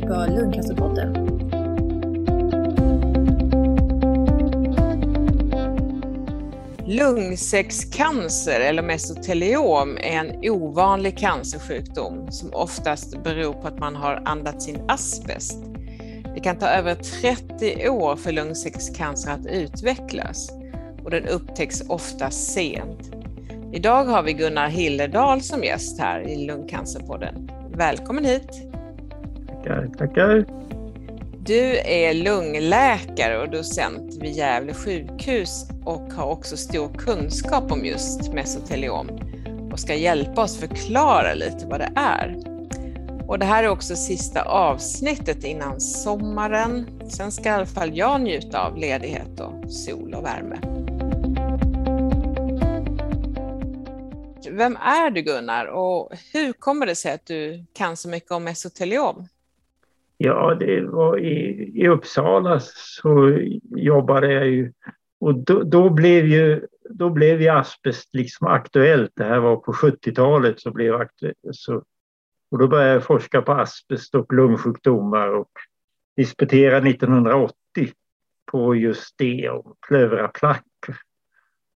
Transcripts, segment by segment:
ni på Lungcancerpodden. Lungsäckscancer eller mesoteliom är en ovanlig cancersjukdom som oftast beror på att man har andats in asbest. Det kan ta över 30 år för lungsäckscancer att utvecklas och den upptäcks ofta sent. Idag har vi Gunnar Hilderdal som gäst här i Lungcancerpodden. Välkommen hit! Tackar, tackar! Du är lungläkare och docent vid Gävle sjukhus och har också stor kunskap om just mesoteliom och ska hjälpa oss förklara lite vad det är. Och det här är också sista avsnittet innan sommaren. Sen ska i alla fall jag njuta av ledighet och sol och värme. Vem är du Gunnar och hur kommer det sig att du kan så mycket om mesoteliom? Ja, det var i, i Uppsala så jobbade jag ju och då, då, blev ju då blev ju asbest liksom aktuellt. Det här var på 70-talet så blev aktuellt. Så, och då började jag forska på asbest och lungsjukdomar och disputerade 1980 på just det, om plövraplack.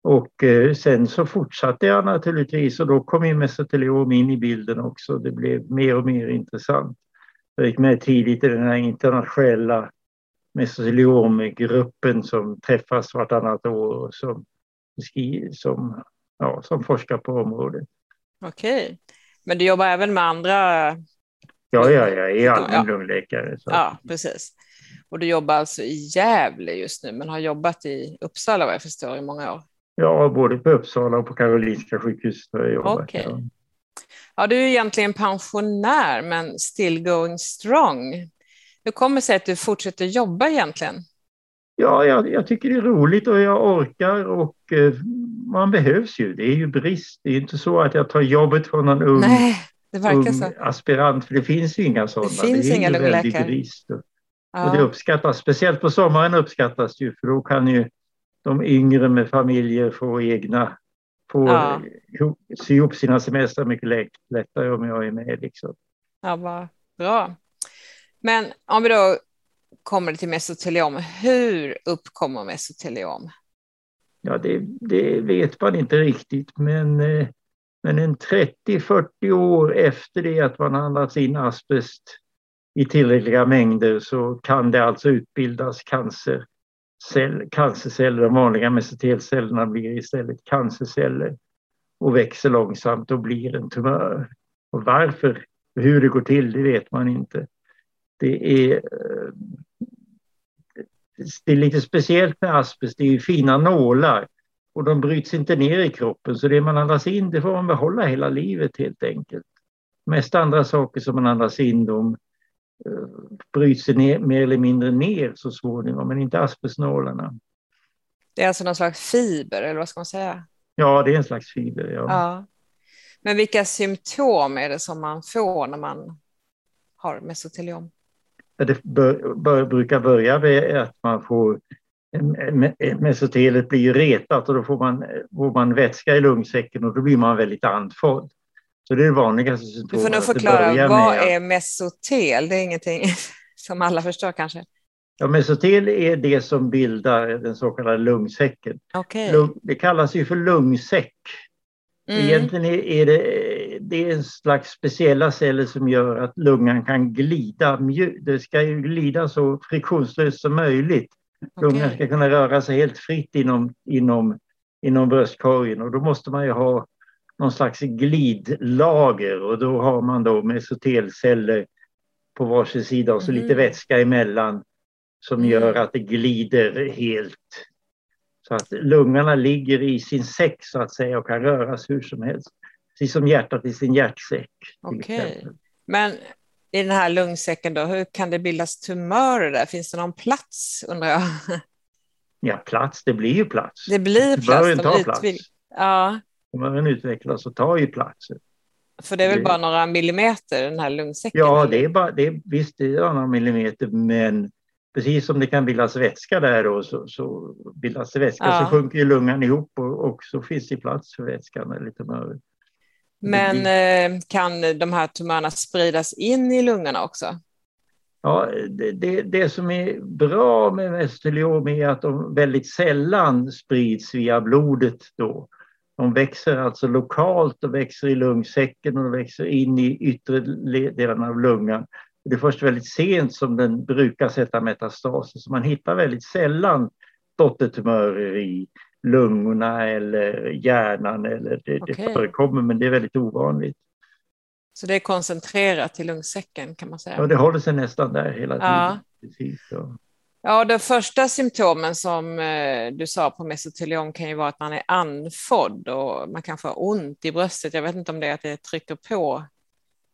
Och eh, sen så fortsatte jag naturligtvis och då kom ju mesoteliom in i bilden också. Det blev mer och mer intressant. Jag gick med tidigt i den här internationella mesoteliomgruppen som träffas vartannat år och som, som, ja, som forskar på området. Okej, men du jobbar även med andra? Ja, ja jag är allmän lungläkare. Så. Ja, precis. Och du jobbar alltså i Gävle just nu, men har jobbat i Uppsala vad jag förstår i många år? Ja, både på Uppsala och på Karolinska sjukhuset har jag jobbat. Okay. Ja. Ja, du är egentligen pensionär, men still going strong. Hur kommer det sig att du fortsätter jobba egentligen? Ja, jag, jag tycker det är roligt och jag orkar och eh, man behövs ju. Det är ju brist. Det är inte så att jag tar jobbet från någon ung, Nej, så. aspirant, för det finns ju inga sådana. Det finns det inga lungläkare. Brist. Och, ja. och det uppskattas, speciellt på sommaren uppskattas det ju, för då kan ju de yngre med familjer få egna, få ja. sy ihop sina semestrar mycket lättare om jag är med. Liksom. Ja, vad bra. Men om vi då kommer till mesoteliom, hur uppkommer mesoteliom? Ja, det, det vet man inte riktigt, men, eh, men en 30-40 år efter det att man andats in asbest i tillräckliga mängder så kan det alltså utbildas cancer, cell, cancerceller. De vanliga mesotelcellerna blir istället cancerceller och växer långsamt och blir en tumör. Och varför, hur det går till, det vet man inte. Det är, eh, det är lite speciellt med asbest, det är fina nålar och de bryts inte ner i kroppen så det man andas in det får man behålla hela livet helt enkelt. Mest andra saker som man andas in de uh, bryts ner, mer eller mindre ner så småningom men inte asbestnålarna. Det är alltså någon slags fiber eller vad ska man säga? Ja, det är en slags fiber. Ja. ja. Men vilka symptom är det som man får när man har mesoteliom? det bör, bör, brukar börja med att man får mesotelet blir retat och då får man, får man vätska i lungsäcken och då blir man väldigt andfådd. Så det är det vanligaste symptomet. Du får nog förklara, vad är mesotel? Det är ingenting som alla förstår kanske. Ja, mesotel är det som bildar den så kallade lungsäcken. Okay. det kallas ju för lungsäck. Mm. Egentligen är det, det är en slags speciella celler som gör att lungan kan glida. Det ska ju glida så friktionslöst som möjligt. Okay. Lungan ska kunna röra sig helt fritt inom, inom, inom bröstkorgen och då måste man ju ha någon slags glidlager och då har man då mesotelceller på varsin sida och så mm. lite vätska emellan som mm. gör att det glider helt så att lungorna ligger i sin säck så att säga och kan röras hur som helst. Precis som hjärtat i sin hjärtsäck. Okej. Men i den här lungsäcken då, hur kan det bildas tumörer där? Finns det någon plats undrar jag? Ja, plats, det blir ju plats. Det blir plats. Tumören tar plats. Ja. Tumören utvecklas och tar ju plats. För det är väl det... bara några millimeter den här lungsäcken? Ja, det är bara, det är, visst det är några millimeter men precis som det kan bildas vätska där då, så, så bildas det vätska ja. så sjunker lungan ihop och, och, så finns det plats för vätskan eller tumörer. Men. Eh, kan de här tumörerna spridas in i lungorna också? Ja, det, det, det, som är bra med mesoteliom är att de väldigt sällan sprids via blodet då. De växer alltså lokalt och växer i lungsäcken och de växer in i yttre delen av lungan. Det är först väldigt sent som den brukar sätta metastaser, så man hittar väldigt sällan dottertumörer i lungorna eller hjärnan. Eller det, okay. det förekommer, men det är väldigt ovanligt. Så det är koncentrerat till lungsäcken kan man säga? Ja, det håller sig nästan där hela tiden. Ja. Precis, ja. Ja, de första symptomen som eh, du sa på mesoteliom kan ju vara att man är andfådd och man kanske har ont i bröstet. Jag vet inte om det är att det trycker på.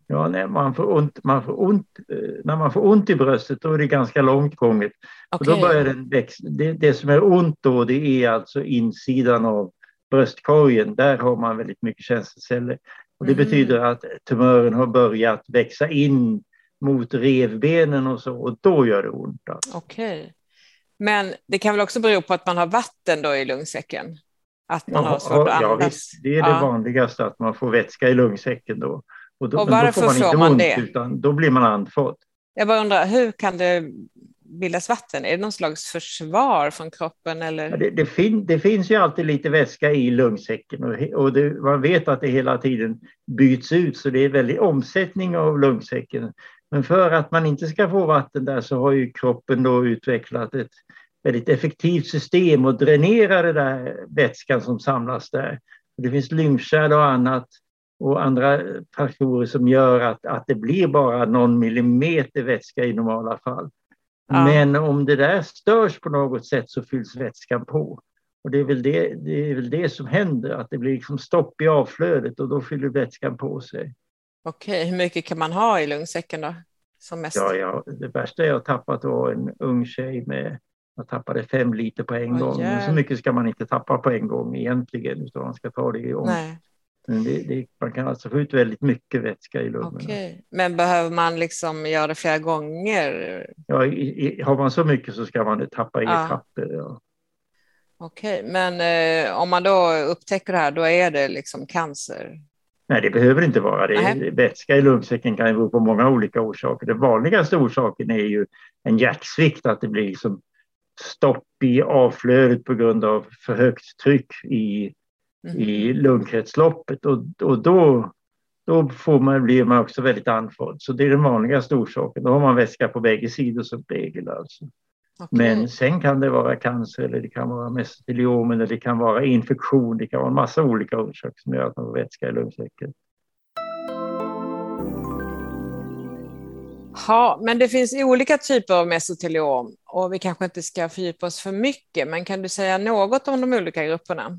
Ja, nej, man får ont, man får ont, eh, när man får ont i bröstet då är det ganska långt gånget. Okay. Och då börjar den växa. Det, det som är ont då det är alltså insidan av bröstkorgen. Där har man väldigt mycket känsleceller. Och det mm. betyder att tumören har börjat växa in mot revbenen och så och då gör det ont. Alltså. Okej. Okay. Men det kan väl också bero på att man har vatten då i lungsäcken? Att man ja, har svårt att andas? Ja, visst. det är ja. det vanligaste att man får vätska i lungsäcken då. Och, då, och varför då får man, inte får man ont, det? Utan då blir man andfådd. Jag bara undrar, hur kan det bildas vatten? Är det någon slags försvar från kroppen? Eller? Ja, det, det, fin det, finns ju alltid lite vätska i lungsäcken och, och det, man vet att det hela tiden byts ut så det är väldigt omsättning av lungsäcken. Men för att man inte ska få vatten där så har ju kroppen då utvecklat ett väldigt effektivt system att dränera den där vätskan som samlas där. Det finns lymfkärl och annat och andra faktorer som gör att, att det blir bara någon millimeter vätska i normala fall. Ja. Men om det där störs på något sätt så fylls vätskan på. Och det är, väl det, det är väl det som händer, att det blir liksom stopp i avflödet och då fyller vätskan på sig. Okej, hur mycket kan man ha i lungsäcken då? Som mest? Ja, ja, det värsta jag tappat var en ung tjej med jag tappade fem liter på en oh, gång. Men så mycket ska man inte tappa på en gång egentligen, utan man ska ta det i gång. Men det, det, man kan alltså få ut väldigt mycket vätska i lungorna. Okay. Men behöver man liksom göra det flera gånger? Ja, i, i, har man så mycket så ska man tappa i ja. etapper. Ja. Okej, okay. men eh, om man då upptäcker det här, då är det liksom cancer? Nej, det behöver inte vara det. Nej. Vätska i lungsäcken kan ju bero på många olika orsaker. Den vanligaste orsaken är ju en hjärtsvikt, att det blir liksom stopp i avflödet på grund av för högt tryck i mm. i lungkretsloppet och, och då, då får man, blir man också väldigt andfådd. Så det är den vanligaste orsaken. Då har man vätska på bägge sidor som regel. Alltså. Okay. Men sen kan det vara cancer eller det kan vara mesoteliom eller det kan vara infektion. Det kan vara en massa olika orsaker som gör att man får vätska i lungsäcken. Ja, men det finns olika typer av mesoteliom och vi kanske inte ska fördjupa oss för mycket, men kan du säga något om de olika grupperna?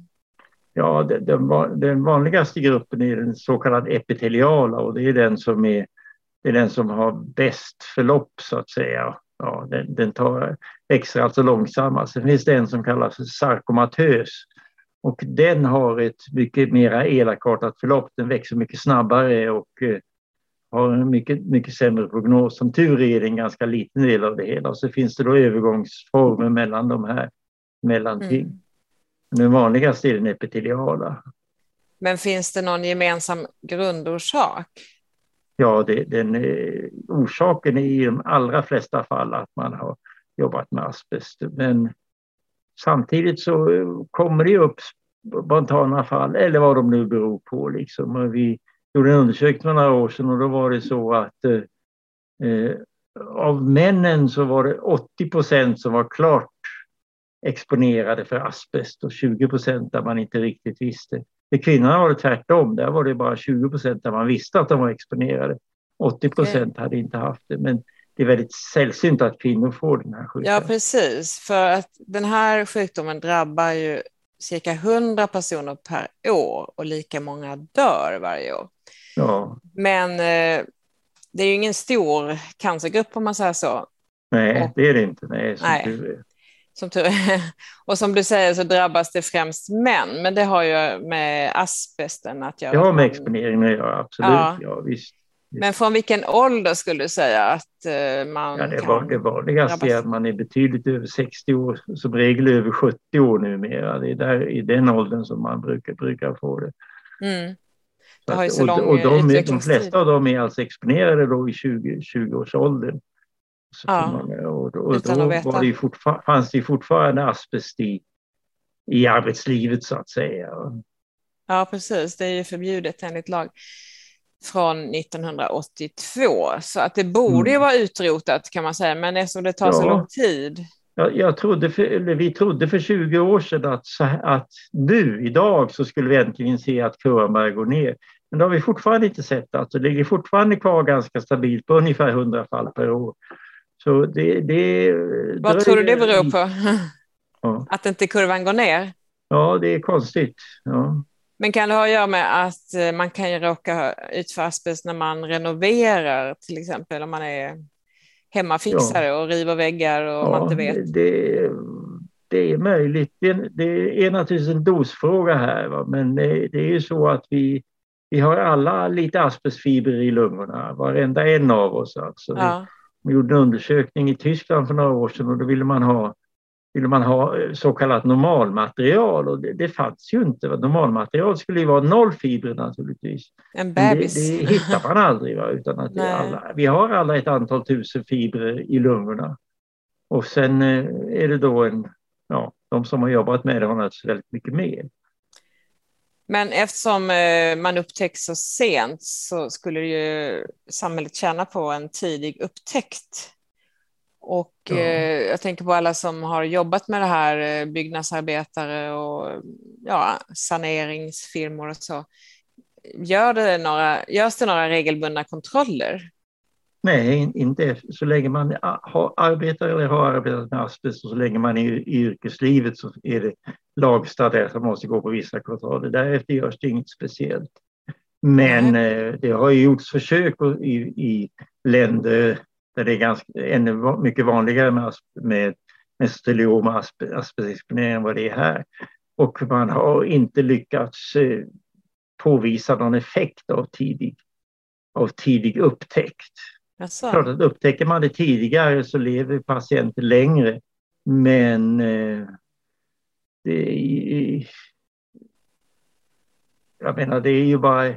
Ja, den, den vanligaste gruppen är den så kallade epiteliala och det är den som, är, är den som har bäst förlopp så att säga. Ja, den, den tar, växer alltså långsammast. Sen finns det en som kallas för sarkomatös och den har ett mycket mer elakartat förlopp. Den växer mycket snabbare och eh, har en mycket, mycket sämre prognos. Som tur är det en ganska liten del av det hela. Och så finns det då övergångsformer mellan de här mellanting. Mm. Den vanligaste är den epiteliala. Men finns det någon gemensam grundorsak? Ja, det, den, eh, orsaken är i de allra flesta fall att man har jobbat med asbest. Men samtidigt så kommer det upp spontana fall, eller vad de nu beror på. Liksom. Vi gjorde en undersökning för några år sedan och då var det så att eh, eh av männen så var det 80 procent som var klart exponerade för asbest och 20 procent där man inte riktigt visste. För kvinnorna var det tvärtom. Där var det bara 20 procent där man visste att de var exponerade. 80 procent okay. hade inte haft det. Men det är väldigt sällsynt att kvinnor får den här sjukdomen. Ja, precis. För att den här sjukdomen drabbar ju cirka 100 personer per år och lika många dör varje år. Ja. Men eh, det är ju ingen stor cancergrupp om man säger så. Nej, och, det är det inte. Nej, nej. Som tur Och som du säger så drabbas det främst män, men det har ju med asbesten att göra. Det har med exponeringen att göra, absolut. Ja. ja visst. Men från vilken ålder skulle du säga att eh, man ja, det kan var, Det vanligaste är att man är betydligt över 60 år, som regel över 70 år numera. Det är där, i den åldern som man brukar, brukar få det. Mm. Det lång och, och de, de flesta av dem är alltså exponerade då i 20, 20-årsåldern. Ja, man, och, och utan då var det fortfar- fanns det fortfarande asbest i, i arbetslivet så att säga. Ja, precis. Det är ju förbjudet enligt lag från 1982. Så att det borde ju Mm. vara utrotat kan man säga, men eftersom det tar så Ja. lång tid. Jag, jag trodde för, vi trodde för 20 år sedan att, så att nu, idag, så skulle vi äntligen se att kurvan börjar gå ner. Men det har vi fortfarande inte sett. Alltså, det ligger fortfarande kvar ganska stabilt på ungefär 100 fall per år. Så det, det Vad tror du det beror på? Ja. Att inte kurvan går ner? Ja, det är konstigt. Ja. Men kan det ha att göra med att eh, man kan ju råka ut för asbest när man renoverar, till exempel om man är hemmafixare och river väggar och man inte vet? Det, det är möjligt. Det, det är naturligtvis en dosfråga här, va? men det, det är ju så att vi, vi har alla lite asbestfibrer i lungorna, varenda en av oss. Alltså. Ja, Vi gjorde en undersökning i Tyskland för några år sedan och då ville man ha, ville man ha eh, så kallat normalmaterial och det, det fanns ju inte. va. Normalmaterial skulle ju vara noll fibrer naturligtvis. en Men det, bebis. det hittar man aldrig. Va? Utan att alla, vi har alla ett antal tusen fibrer i lungorna. Och sen eh, är det då en, ja, de som har jobbat med det har naturligtvis väldigt mycket mer. Men eftersom eh, man upptäcks så sent så skulle ju samhället tjäna på en tidig upptäckt. Och Ja. eh, jag tänker på alla som har jobbat med det här, eh, byggnadsarbetare och ja, saneringsfirmor och så. Gör det några, görs det några regelbundna kontroller? Nej, in- inte så länge man har, arbetar eller har arbetat med asbest och så länge man är i, yrkeslivet så är det lagstadgat att man måste gå på vissa kontroller. Därefter görs det inget speciellt. Men eh, det har ju gjorts försök i, i länder där det är ganska, ännu mycket vanligare med, asp- med mesoteliom och asp- asbestexponering än vad det är här. Och man har inte lyckats eh, påvisa någon effekt av tidig, av tidig upptäckt. Klart att upptäcker man det tidigare så lever patienten längre. Men eh, det är, jag menar, det är ju bara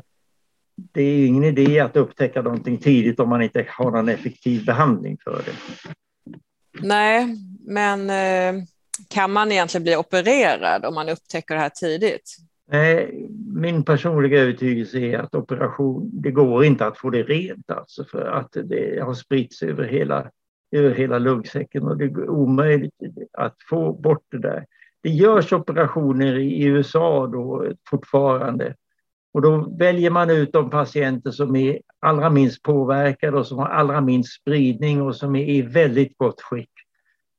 det är ingen idé att upptäcka någonting tidigt om man inte har någon effektiv behandling för det. nej, men eh, kan man egentligen bli opererad om man upptäcker det här tidigt? Nej, min personliga övertygelse är att operation, det går inte att få det rent alltså för att det har spritts över hela, över hela lungsäcken och det är omöjligt att få bort det där. Det görs operationer i USA då fortfarande och då väljer man ut de patienter som är allra minst påverkade och som har allra minst spridning och som är i väldigt gott skick.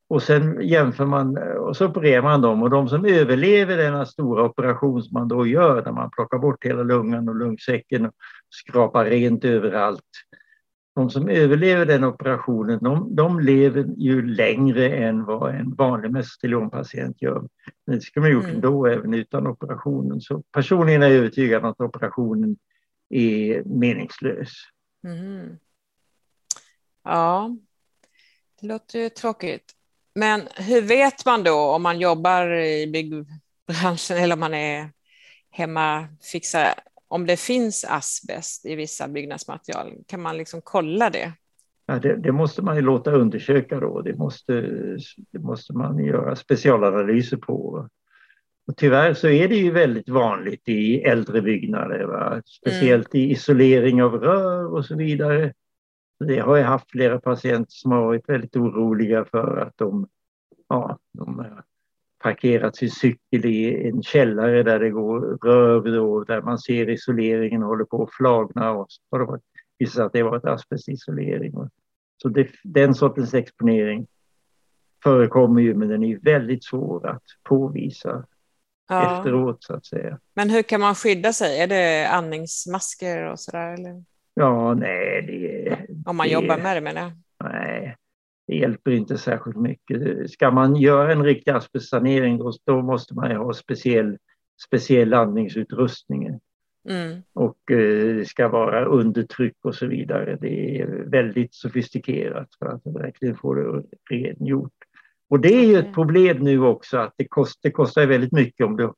Och sen jämför man och så opererar man dem och de som överlever denna stora operation som man då gör när man plockar bort hela lungan och lungsäcken och skrapar rent överallt. De som överlever den operationen de, de lever ju längre än vad en vanlig mesoteliom-patient gör. Det skulle man gjort Mm. ändå även utan operationen. Så personligen är jag övertygad om att operationen är meningslös. Mhm. Ja, det låter ju tråkigt. Men hur vet man då om man jobbar i byggbranschen eller om man är hemmafixare, om det finns asbest i vissa byggnadsmaterial? Kan man liksom kolla det? Ja, det, det måste man ju låta undersöka då. Det måste, det måste man göra specialanalyser på. Och tyvärr så är det ju väldigt vanligt i äldre byggnader, va? speciellt i isolering av rör och så vidare. Det har haft flera patienter som har varit väldigt oroliga för att de, ja, de har parkerat sin cykel i en källare där det går rör då, där man ser isoleringen håller på att flagna och så har det varit, visat att det varit asbestisolering. Så det, den sortens exponering förekommer ju men den är väldigt svår att påvisa Ja. efteråt så att säga. Men hur kan man skydda sig? Är det andningsmasker och sådär? Eller? Ja, nej, det, Om man det, jobbar med det menar jag. Nej, det hjälper inte särskilt mycket. Ska man göra en riktig asbestsanering då, måste man ju ha speciell, speciell andningsutrustning. Mm. Och eh, det ska vara undertryck och så vidare. Det är väldigt sofistikerat för att verkligen få det rengjort. Och det är ju ett problem nu också att det, kost, det kostar väldigt mycket om du,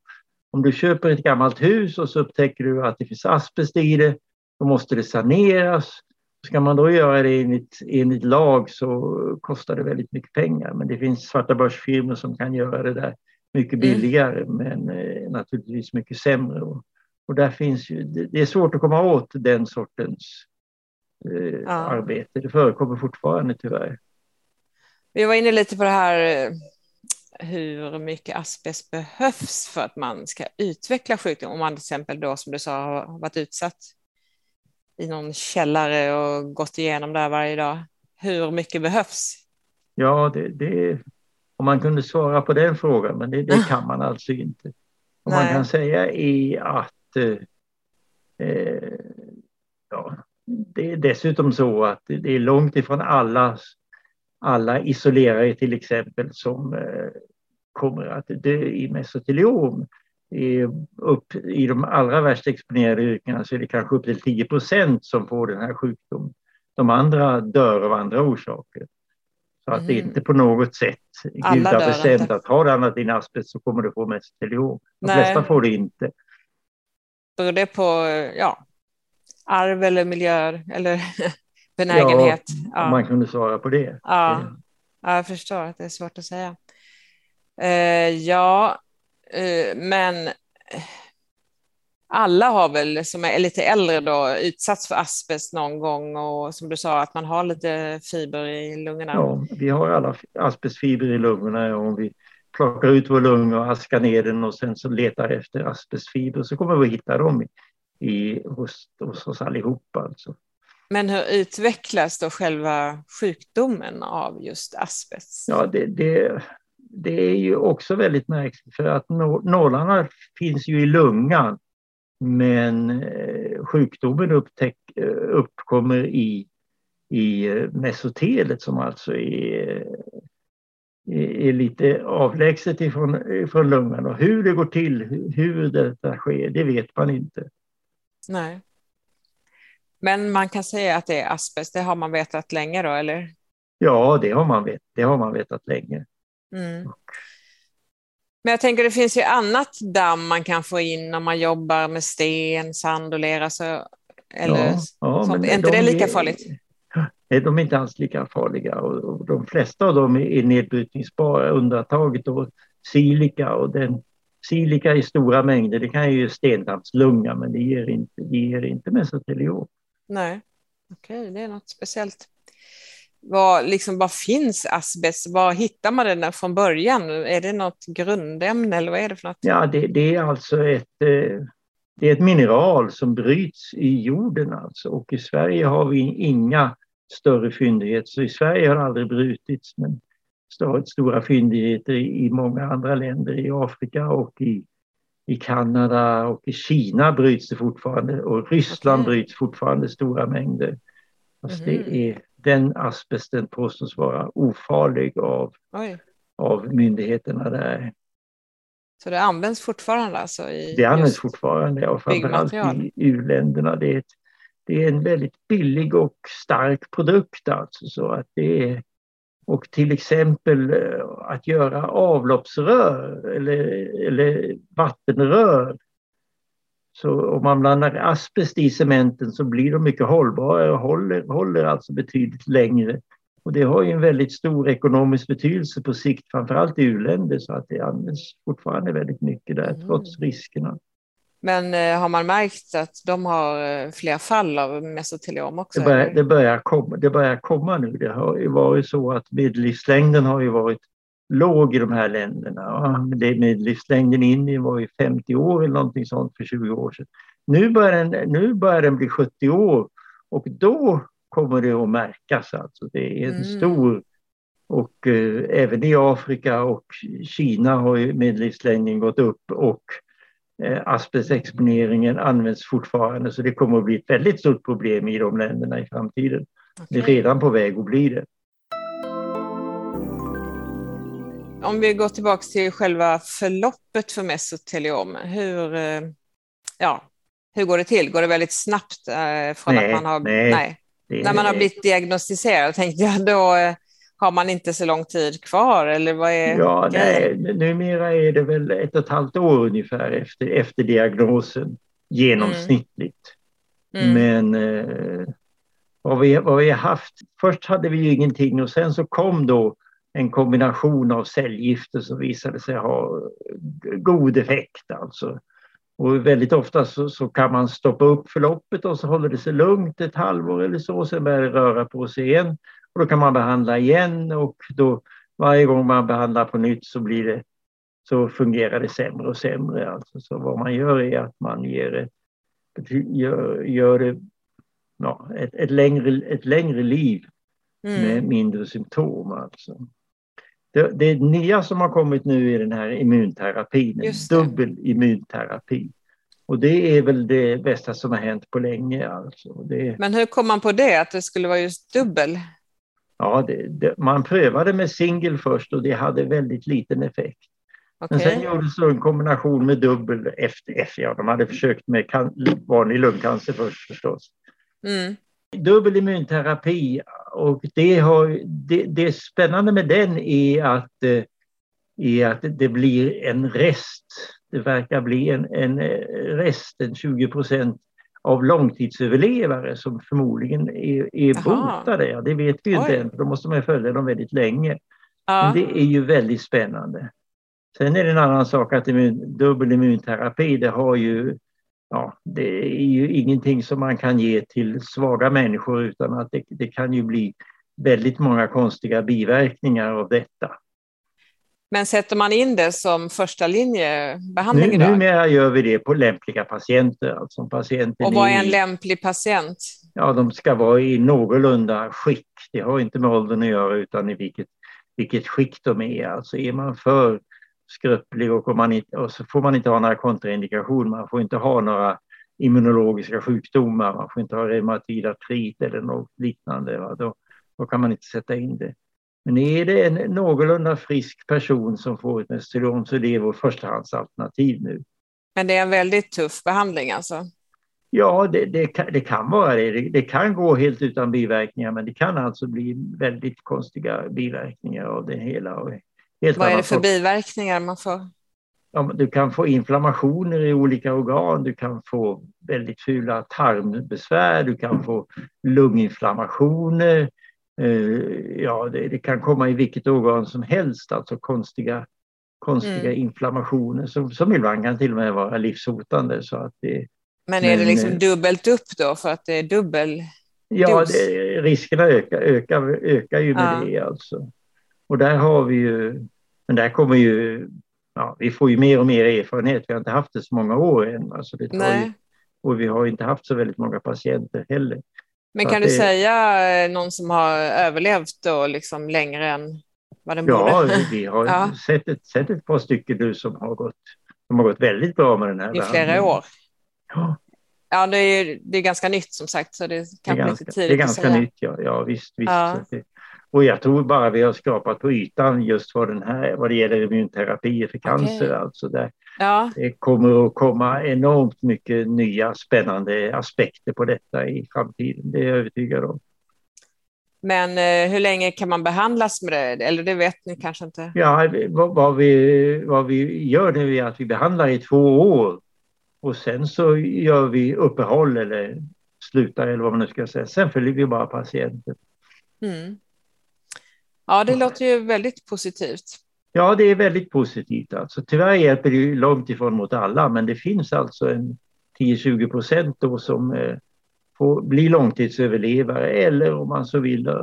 om du köper ett gammalt hus och så upptäcker du att det finns asbest i det. Då måste det saneras Ska man då göra det enligt, enligt lag så kostar det väldigt mycket pengar. Men det finns svarta börsfirmor som kan göra det där mycket mm. billigare mm. men eh, naturligtvis mycket sämre. Och, och där finns ju, det, det, är svårt att komma åt den sortens eh, ja. arbete. Det förekommer fortfarande tyvärr. Vi var inne lite på det här eh, hur mycket asbest behövs för att man ska utveckla sjukdom. Om man till exempel då som du sa har varit utsatt i någon källare och gått igenom där varje dag. Hur mycket behövs? Ja, det, det om man kunde svara på den frågan, men det, det kan man alltså inte. Vad man kan säga är att eh, eh, ja, det är dessutom så att det är långt ifrån alla, alla isolerare till exempel som eh, kommer att dö i mesoteliom. Upp, I de allra värst exponerade yrkena så är det kanske upp till 10 procent som får den här sjukdomen. De andra dör av andra orsaker. Så att det är mm. inte på något sätt Gud har bestämt att har du annat din asbest så kommer du få mesoteliom. De Nej. flesta får det inte. Beror det på ja, arv eller miljö eller benägenhet? Ja, ja, man kunde svara på det. Ja. ja, jag förstår att det är svårt att säga. Uh, ja, men alla har väl, som är lite äldre då, utsatts för asbest någon gång och som du sa att man har lite fiber i lungorna. Ja, vi har alla asbestfiber i lungorna och om vi plockar ut vår lunga och askar ner den och sen så letar efter asbestfiber så kommer vi att hitta dem i, i, hos, hos oss allihopa. Alltså. Men hur utvecklas då själva sjukdomen av just asbest? Ja, det, det, det är ju också väldigt märkligt för att nålarna finns ju i lungan men eh, sjukdomen upptäck, eh, uppkommer i, i eh, mesotelet som alltså är, är lite avlägset ifrån, ifrån lungan. Och hur det går till, hur detta sker, det vet man inte. Nej. Men man kan säga att det är asbest, det har man vetat länge då, eller? Ja, det har man, vet, det har man vetat länge. Mm. Men jag tänker det finns ju annat damm man kan få in om man jobbar med sten, sand och lera. Så, eller ja, ja, sånt. Är inte de det lika farligt? Nej, de är inte alls lika farliga och, och de flesta av dem är nedbrytningsbara. Undantaget då silika och den silika i stora mängder, det kan ju stendammslunga men det ger inte, det ger inte mesoteliom. Nej, okej, okay, det är något speciellt vad, liksom, vad finns asbest? Var hittar man den från början? Är det något grundämne eller vad är det för något? Ja, det, det är alltså ett, eh, det är ett mineral som bryts i jorden alltså. och i Sverige har vi inga större fyndigheter. Så i Sverige har det aldrig brutits men stora fyndigheter i många andra länder, i Afrika och i, i Kanada och i Kina bryts det fortfarande och Ryssland okay. bryts fortfarande stora mängder. Alltså mm -hmm. det är den asbesten påstås vara ofarlig av, av myndigheterna där. Så det används fortfarande alltså? I det används fortfarande, och framförallt i u-länderna. Det är, ett, det är en väldigt billig och stark produkt alltså, så att det är och till exempel eh, att göra avloppsrör eller, eller vattenrör så om man blandar asbest i cementen så blir de mycket hållbara och håller, håller alltså betydligt längre. Och det har ju en väldigt stor ekonomisk betydelse på sikt, framförallt i u-länder, så att det används fortfarande väldigt mycket där, mm. trots riskerna. Men eh, har man märkt att de har eh, fler fall av mesoteliom också? Det börjar, det börjar, komma, det börjar komma nu. Det har ju varit så att medellivslängden har ju varit låg i de här länderna. Medellivslängden in i var ju 50 år eller någonting sånt för 20 år sedan. Nu börjar den, nu börjar den bli 70 år och då kommer det att märkas. Alltså. Det är en mm. stor... Och eh, även i Afrika och Kina har ju medellivslängden gått upp och eh, asbestexponeringen används fortfarande så det kommer att bli ett väldigt stort problem i de länderna i framtiden. Okay. Det är redan på väg att bli det. Om vi går tillbaka till själva förloppet för mesoteliom, hur, eh, ja, hur går det till? Går det väldigt snabbt eh, från nej, att man har... Nej. nej. När man har blivit diagnostiserad, tänkte jag, då eh, har man inte så lång tid kvar? Eller vad är ja, nej, numera är det väl ett och ett halvt år ungefär efter, efter diagnosen, genomsnittligt. Mm. Mm. Men vad vi, vad vi haft. Först hade vi ju ingenting och sen så kom då en kombination av cellgifter som visade sig ha god effekt. Alltså. Och väldigt ofta så, så, kan man stoppa upp förloppet och så håller det sig lugnt ett halvår eller så, sen börjar det röra på sig igen. Och då kan man behandla igen och då varje gång man behandlar på nytt så blir det så fungerar det sämre och sämre. Alltså, så vad man gör är att man ger, ett, gör, gör det, ja, ett, ett, längre, ett längre liv mm. med mindre symptom. Alltså. Det, det nya som har kommit nu är den här immunterapin, dubbel immunterapi. Och det är väl det bästa som har hänt på länge. Alltså. Det... Men hur kom man på det, att det skulle vara just dubbel? Ja, det, det, man prövade med singel först och det hade väldigt liten effekt. Okay. Men sen gjordes det en kombination med dubbel efter, ja, de hade försökt med kan, vanlig lungcancer först förstås. Mm. Dubbel immunterapi och det, har, det, det spännande med den är att, eh, är att det blir en rest. Det verkar bli en, en eh, rest, en 20 procent av långtidsöverlevare som förmodligen är, är botade. Ja, det vet vi inte än, då måste man följa dem väldigt länge. Ja. Men det är ju väldigt spännande. Sen är det en annan sak att immun, dubbel immunterapi, det har ju Ja, det är ju ingenting som man kan ge till svaga människor utan att det, det kan ju bli väldigt många konstiga biverkningar av detta. Men sätter man in det som första linjebehandling nu, idag? Numera gör vi det på lämpliga patienter. Alltså patienten och vad är en i, lämplig patient? Ja, de ska vara i någorlunda skick. Det har inte med åldern att göra utan i vilket, vilket skick de är. Alltså är man för skröplig och, och så får man inte ha några kontraindikationer. Man får inte ha några immunologiska sjukdomar. Man får inte ha reumatoid artrit eller något liknande. Va? Då, då kan man inte sätta in det. Men är det en någorlunda frisk person som får ett mestelon så det är vårt förstahandsalternativ nu. Men det är en väldigt tuff behandling alltså? Ja, det, det, kan, det kan vara det. det. det. kan gå helt utan biverkningar men det kan alltså bli väldigt konstiga biverkningar av det hela. Helt Vad är det för biverkningar man får? Ja, du kan få inflammationer i olika organ, du kan få väldigt fula tarmbesvär, du kan få lunginflammationer, Eh, ja, det, det, kan komma i vilket organ som helst, alltså konstiga, konstiga mm. inflammationer som, som ibland kan till och med vara livshotande. Så att det, men är det liksom eh, dubbelt upp då för att det är dubbel Ja, det, riskerna ökar, ökar, ökar ju med ja. det alltså. Och där har vi ju, men där kommer ju, ja, vi får ju mer och mer erfarenhet. Vi har inte haft det så många år än. Alltså det tar ju, och vi har inte haft så väldigt många patienter heller. Men kan du det... säga eh, någon som har överlevt då liksom längre än vad den ja, borde? Ja, vi har ja. Sett, ett, sett ett par stycken nu som har gått, som har gått väldigt bra med den här. I flera år? Ja. Ja, det är, det är ganska nytt som sagt, så det kan bli lite tidigt Det är ganska nytt, ja. ja visst. visst. Ja. Det, och jag tror bara vi har skapat på ytan just vad, den här, vad det gäller immunterapier för cancer. Okay. Alltså där ja. Det kommer att komma enormt mycket nya spännande aspekter på detta i framtiden. Det är jag övertygad om. Men eh, hur länge kan man behandlas med det? Eller det vet ni kanske inte? Ja, vad vi, vad vi gör nu är att vi behandlar i två år och sen så gör vi uppehåll eller slutar eller vad man nu ska säga. Sen följer vi bara patienten. Mm. Ja, det låter ju väldigt positivt. Ja, det är väldigt positivt. Alltså, tyvärr hjälper det långt ifrån mot alla, men det finns alltså en 10-20 procent då som eh, får bli långtidsöverlevare eller om man så vill, eh,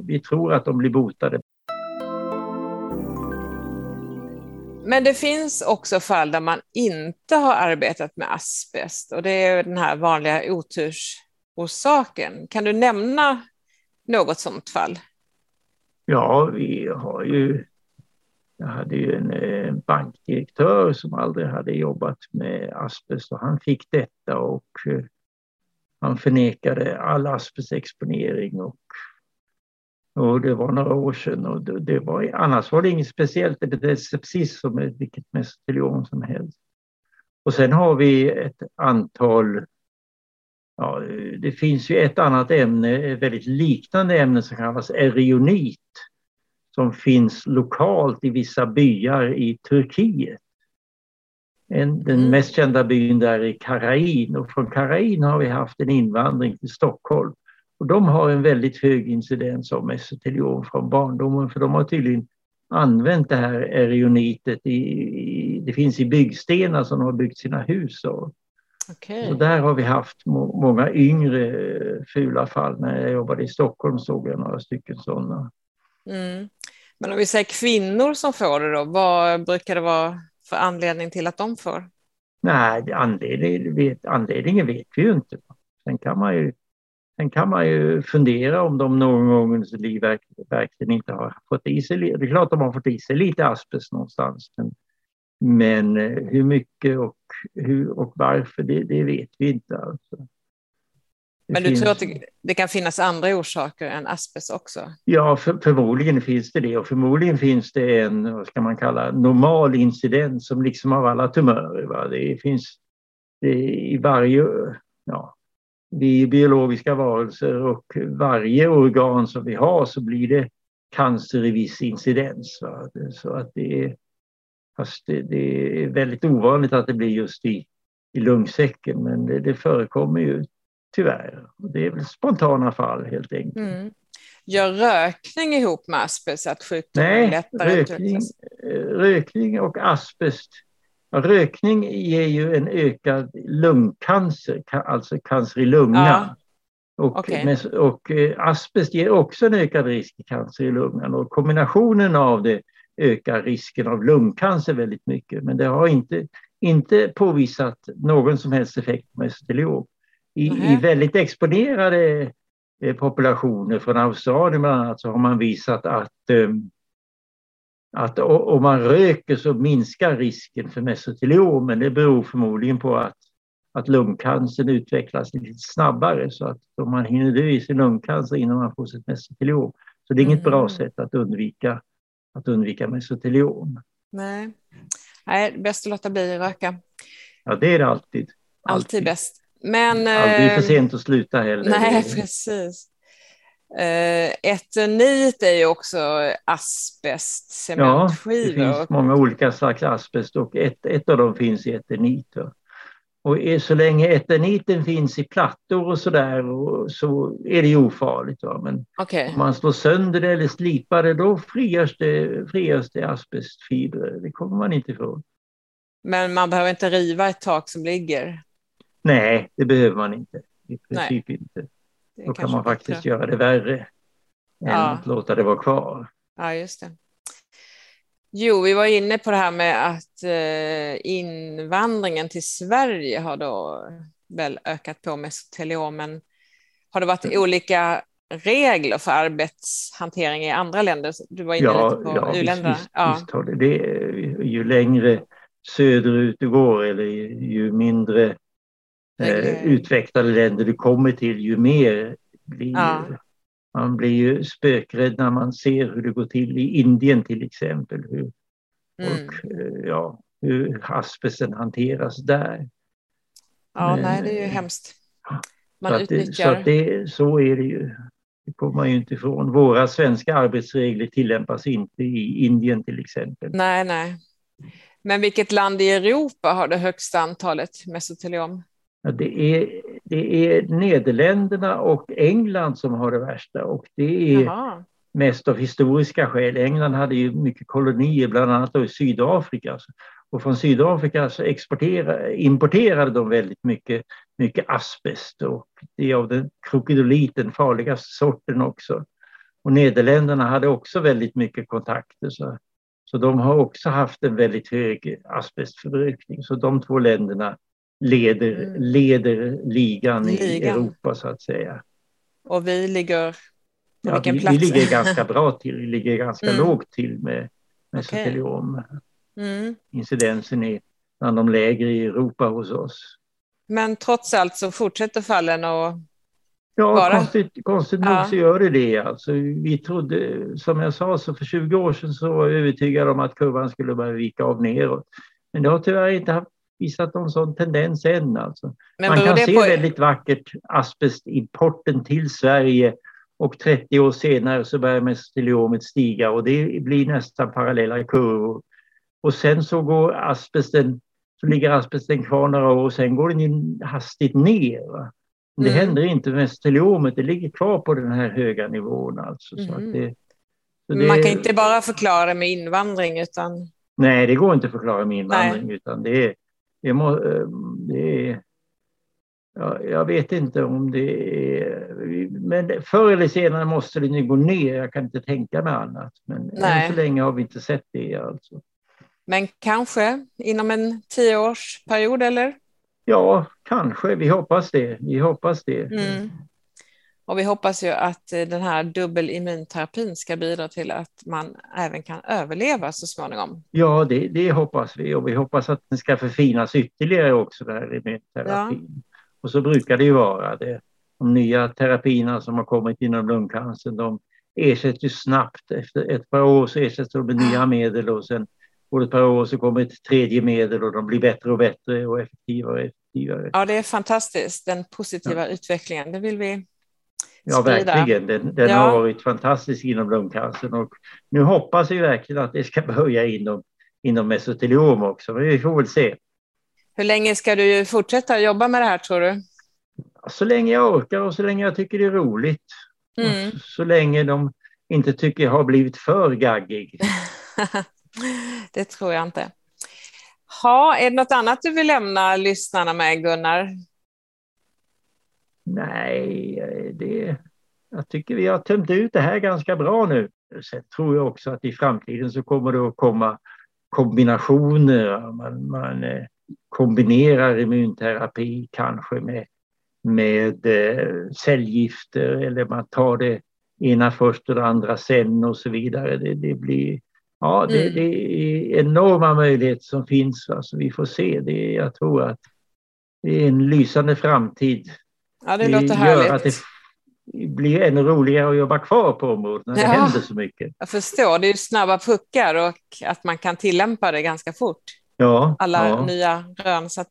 vi tror att de blir botade. Men det finns också fall där man inte har arbetat med asbest och det är den här vanliga otursorsaken. Kan du nämna något sådant fall? Ja, vi har ju... Jag hade ju en, eh, bankdirektör som aldrig hade jobbat med asbest och han fick detta och eh, han förnekade all asbestexponering och, och det var några år sedan och det, det var, annars var det inget speciellt, det är precis som vilket mesoteliom som helst. Och sen har vi ett antal Ja, det finns ju ett annat ämne, ett väldigt liknande ämne som kallas erionit som finns lokalt i vissa byar i Turkiet. En, den mm. mest kända byn där är Karain och från Karain har vi haft en invandring till Stockholm. Och de har en väldigt hög incidens av mesoteliom från barndomen för de har tydligen använt det här erionitet i, i det finns i byggstenar som de har byggt sina hus av. Okay. Och där har vi haft må, många yngre fula fall. När jag jobbade i Stockholm såg jag några stycken sådana. Mm. Men om vi säger kvinnor som får det då, vad brukar det vara för anledning till att de får? Nej, anledning, vet, anledningen vet vi ju inte. Sen kan man ju, sen kan man ju fundera om de någon gång i sitt liv verkligen inte har fått i sig, det är klart de har fått i sig lite asbest någonstans. Men, men eh, hur mycket och, hur och varför, det, det vet vi inte. Alltså. Men du finns... tror att det, det, kan finnas andra orsaker än asbest också? Ja, för, förmodligen finns det det och förmodligen finns det en, vad ska man kalla, normal incident som liksom av alla tumörer. Va? Det finns det, i varje, ja, vi är biologiska varelser och varje organ som vi har så blir det cancer i viss incidens. Va? Så att det är, fast det, det, är väldigt ovanligt att det blir just i, i lungsäcken men det, det förekommer ju tyvärr. Det är väl spontana fall helt enkelt. Mm. Gör rökning ihop med asbest att sjukdomen Nej, lättare rökning, eh, rökning och asbest. Rökning ger ju en ökad lungcancer, alltså cancer i lungan. Ja. Och, okay. och eh, asbest ger också en ökad risk i cancer i lungan och kombinationen av det ökar risken av lungcancer väldigt mycket. Men det har inte, inte påvisat någon som helst effekt på mesoteliom. I, i väldigt exponerade eh, populationer från Australien bland annat så har man visat att, eh, att om man röker så minskar risken för mesoteliom men det beror förmodligen på att, att lungcancern utvecklas lite snabbare så att om man hinner dö i sin lungcancer innan man får sitt mesoteliom. Så det är inget mm. bra sätt att undvika, att undvika mesoteliom. Nej. Nej, bäst att låta bli att röka. Ja, det är det alltid. Alltid, alltid bäst. Men, Aldrig för eh, sent att sluta heller. Nej, precis. Uh, eternit är ju också asbest, cementskivor. Ja, det finns många olika slags asbest och ett, ett av dem finns i eternit. Och så länge eterniten finns i plattor och så där så är det ofarligt. Va? Men okay. om man slår sönder det eller slipar det då frigörs det, frigörs det asbestfibrer. Det kommer man inte ifrån. Men man behöver inte riva ett tak som ligger? Nej, det behöver man inte. I princip Nej. inte. Då kan man faktiskt bättre. göra det värre än ja. att låta det vara kvar. Ja, just det. Jo, vi var inne på det här med att eh, invandringen till Sverige har då väl ökat på mesoteliomen. Har det varit mm. olika regler för arbetshantering i andra länder? Du var inne ja, lite på ja, u-länderna. Visst, ja, visst har det. det. Ju längre söderut du går eller ju mindre eh, utvecklade länder du kommer till, ju mer blir ja. Man blir ju spökrädd när man ser hur det går till i Indien till exempel. Hur, mm. och, eh, ja, hur asbesten hanteras där. Ja, Men, nej, det är ju hemskt. Man så utnyttjar... Det, så, det, så är det ju. Det kommer man ju inte ifrån. Våra svenska arbetsregler tillämpas inte i Indien till exempel. Nej, nej. Men vilket land i Europa har det högsta antalet mesoteliom? Det är, det är Nederländerna och England som har det värsta och det är Jaha. mest av historiska skäl. England hade ju mycket kolonier, bland annat i Sydafrika. Och från Sydafrika så importerade de väldigt mycket, mycket asbest och det är av den krokodoliten, farligaste sorten också. Och Nederländerna hade också väldigt mycket kontakter så, så de har också haft en väldigt hög asbestförbrukning. Så de två länderna leder, mm. leder ligan, ligan, i Europa så att säga. Och vi ligger på ja, vilken vi, plats? Vi ligger ganska bra till, vi ligger ganska mm. lågt till med mesoteliom. Okay. Mm. Incidensen är bland de lägre i Europa hos oss. Men trots allt så fortsätter fallen att Ja, bara... konstigt, konstigt ja. nog så gör det det. Alltså, vi trodde, som jag sa, så för 20 år sedan så var jag övertygad om att kurvan skulle börja vika av neråt. Men det har tyvärr inte haft visat någon sån tendens än. Alltså. Man kan se på... väldigt vackert asbestimporten till Sverige och 30 år senare så börjar mesotheliomet stiga och det blir nästan parallella kurvor. Och sen så går asbesten, så ligger asbesten kvar några år och sen går den hastigt ner. Va? Det mm. händer inte med mesoteliomet, det ligger kvar på den här höga nivån. Alltså, mm. så det, så det, Man kan inte bara förklara med invandring utan... Nej, det går inte att förklara med invandring Nej. utan det är, må, eh, är Ja, jag vet inte om det är... Men förr eller senare måste det nu gå ner. Jag kan inte tänka mig annat. Men Nej. än så länge har vi inte sett det. Alltså. Men kanske inom en tioårsperiod, eller? Ja, kanske. Vi hoppas det. Vi hoppas det. Mm. Och vi hoppas ju att eh, den här dubbelimmunterapin ska bidra till att man även kan överleva så småningom. Ja, det, det hoppas vi och vi hoppas att den ska förfinas ytterligare också, den här immunterapin. Ja. Och så brukar det ju vara. Det. De nya terapierna som har kommit inom lungcancer, de ersätts ju snabbt. Efter ett par år så ersätts de med nya medel och sen på ett par år så kommer ett tredje medel och de blir bättre och bättre och effektivare och effektivare. Ja, det är fantastiskt, den positiva ja. utvecklingen. Det vill vi Ja, verkligen. Den, den ja. har varit fantastisk inom lungcancern och nu hoppas vi verkligen att det ska börja inom, inom mesoteliom också, men vi får väl se. Hur länge ska du fortsätta jobba med det här tror du? Så länge jag orkar och så länge jag tycker det är roligt. Mm. Så länge de inte tycker jag har blivit för gaggig. det tror jag inte. Ha, är det något annat du vill lämna lyssnarna med Gunnar? Nej, det, jag tycker vi har tömt ut det här ganska bra nu. Sen tror jag också att i framtiden så kommer det att komma kombinationer. Man, man eh, kombinerar immunterapi kanske med, med eh, cellgifter eller man tar det ena först och det andra sen och så vidare. Det, det blir, ja, det, mm. det, är enorma möjligheter som finns. Alltså, vi får se. Det, jag tror att det är en lysande framtid. Ja, det, det låter härligt. Att det blir ännu roligare att jobba kvar på området när det händer så mycket. Jag förstår, det är snabba puckar och att man kan tillämpa det ganska fort ja, alla ja. nya rön. Så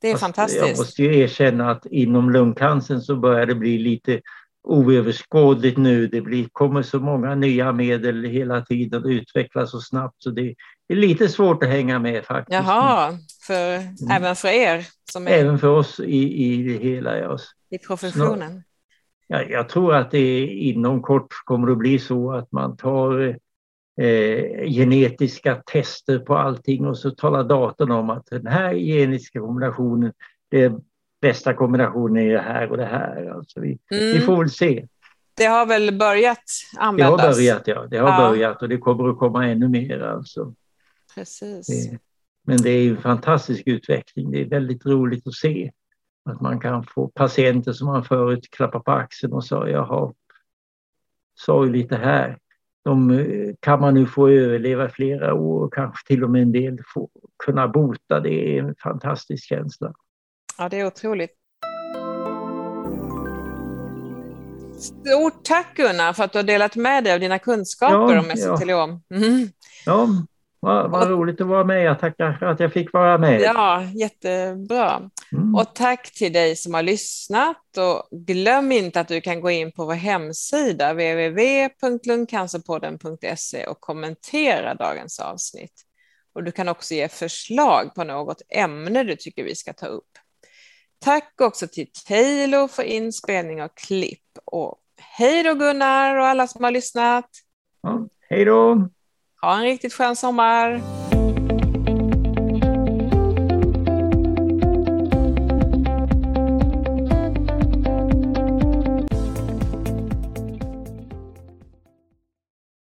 det är Fast fantastiskt. Jag måste ju erkänna att inom lungcancern så börjar det bli lite oöverskådligt nu. Det blir, kommer så många nya medel hela tiden och utvecklas så snabbt så det är lite svårt att hänga med faktiskt. Jaha, för, mm. även för er? Som är... Även för oss i, i det hela. Ja. I professionen? Ja, jag tror att det inom kort kommer att bli så att man tar eh, genetiska tester på allting och så talar datorn om att den här genetiska kombinationen, det är bästa kombinationen är det här och det här. Alltså vi, mm. vi får väl se. Det har väl börjat användas? Det har börjat, ja. Det har ja. börjat och det kommer att komma ännu mer. Alltså. Precis. Det, men det är en fantastisk utveckling. Det är väldigt roligt att se att man kan få patienter som man förut klappar på axeln och sa, jaha, sorgligt det här de eh, kan man nu få överleva flera år och kanske till och med en del få kunna bota. Det är en fantastisk känsla. Ja, det är otroligt. Stort tack Gunnar för att du har delat med dig av dina kunskaper ja, om mesoteliom. Mm. ja, vad, vad roligt att vara med. Jag tackar för att jag fick vara med. Ja, jättebra. Mm. Och tack till dig som har lyssnat. Och glöm inte att du kan gå in på vår hemsida www.lungcancerpodden.se och kommentera dagens avsnitt. Och du kan också ge förslag på något ämne du tycker vi ska ta upp. Tack också till Taylor för inspelning och klipp. Och hej då Gunnar och alla som har lyssnat. Ja, hej då. Ha en riktigt skön sommar.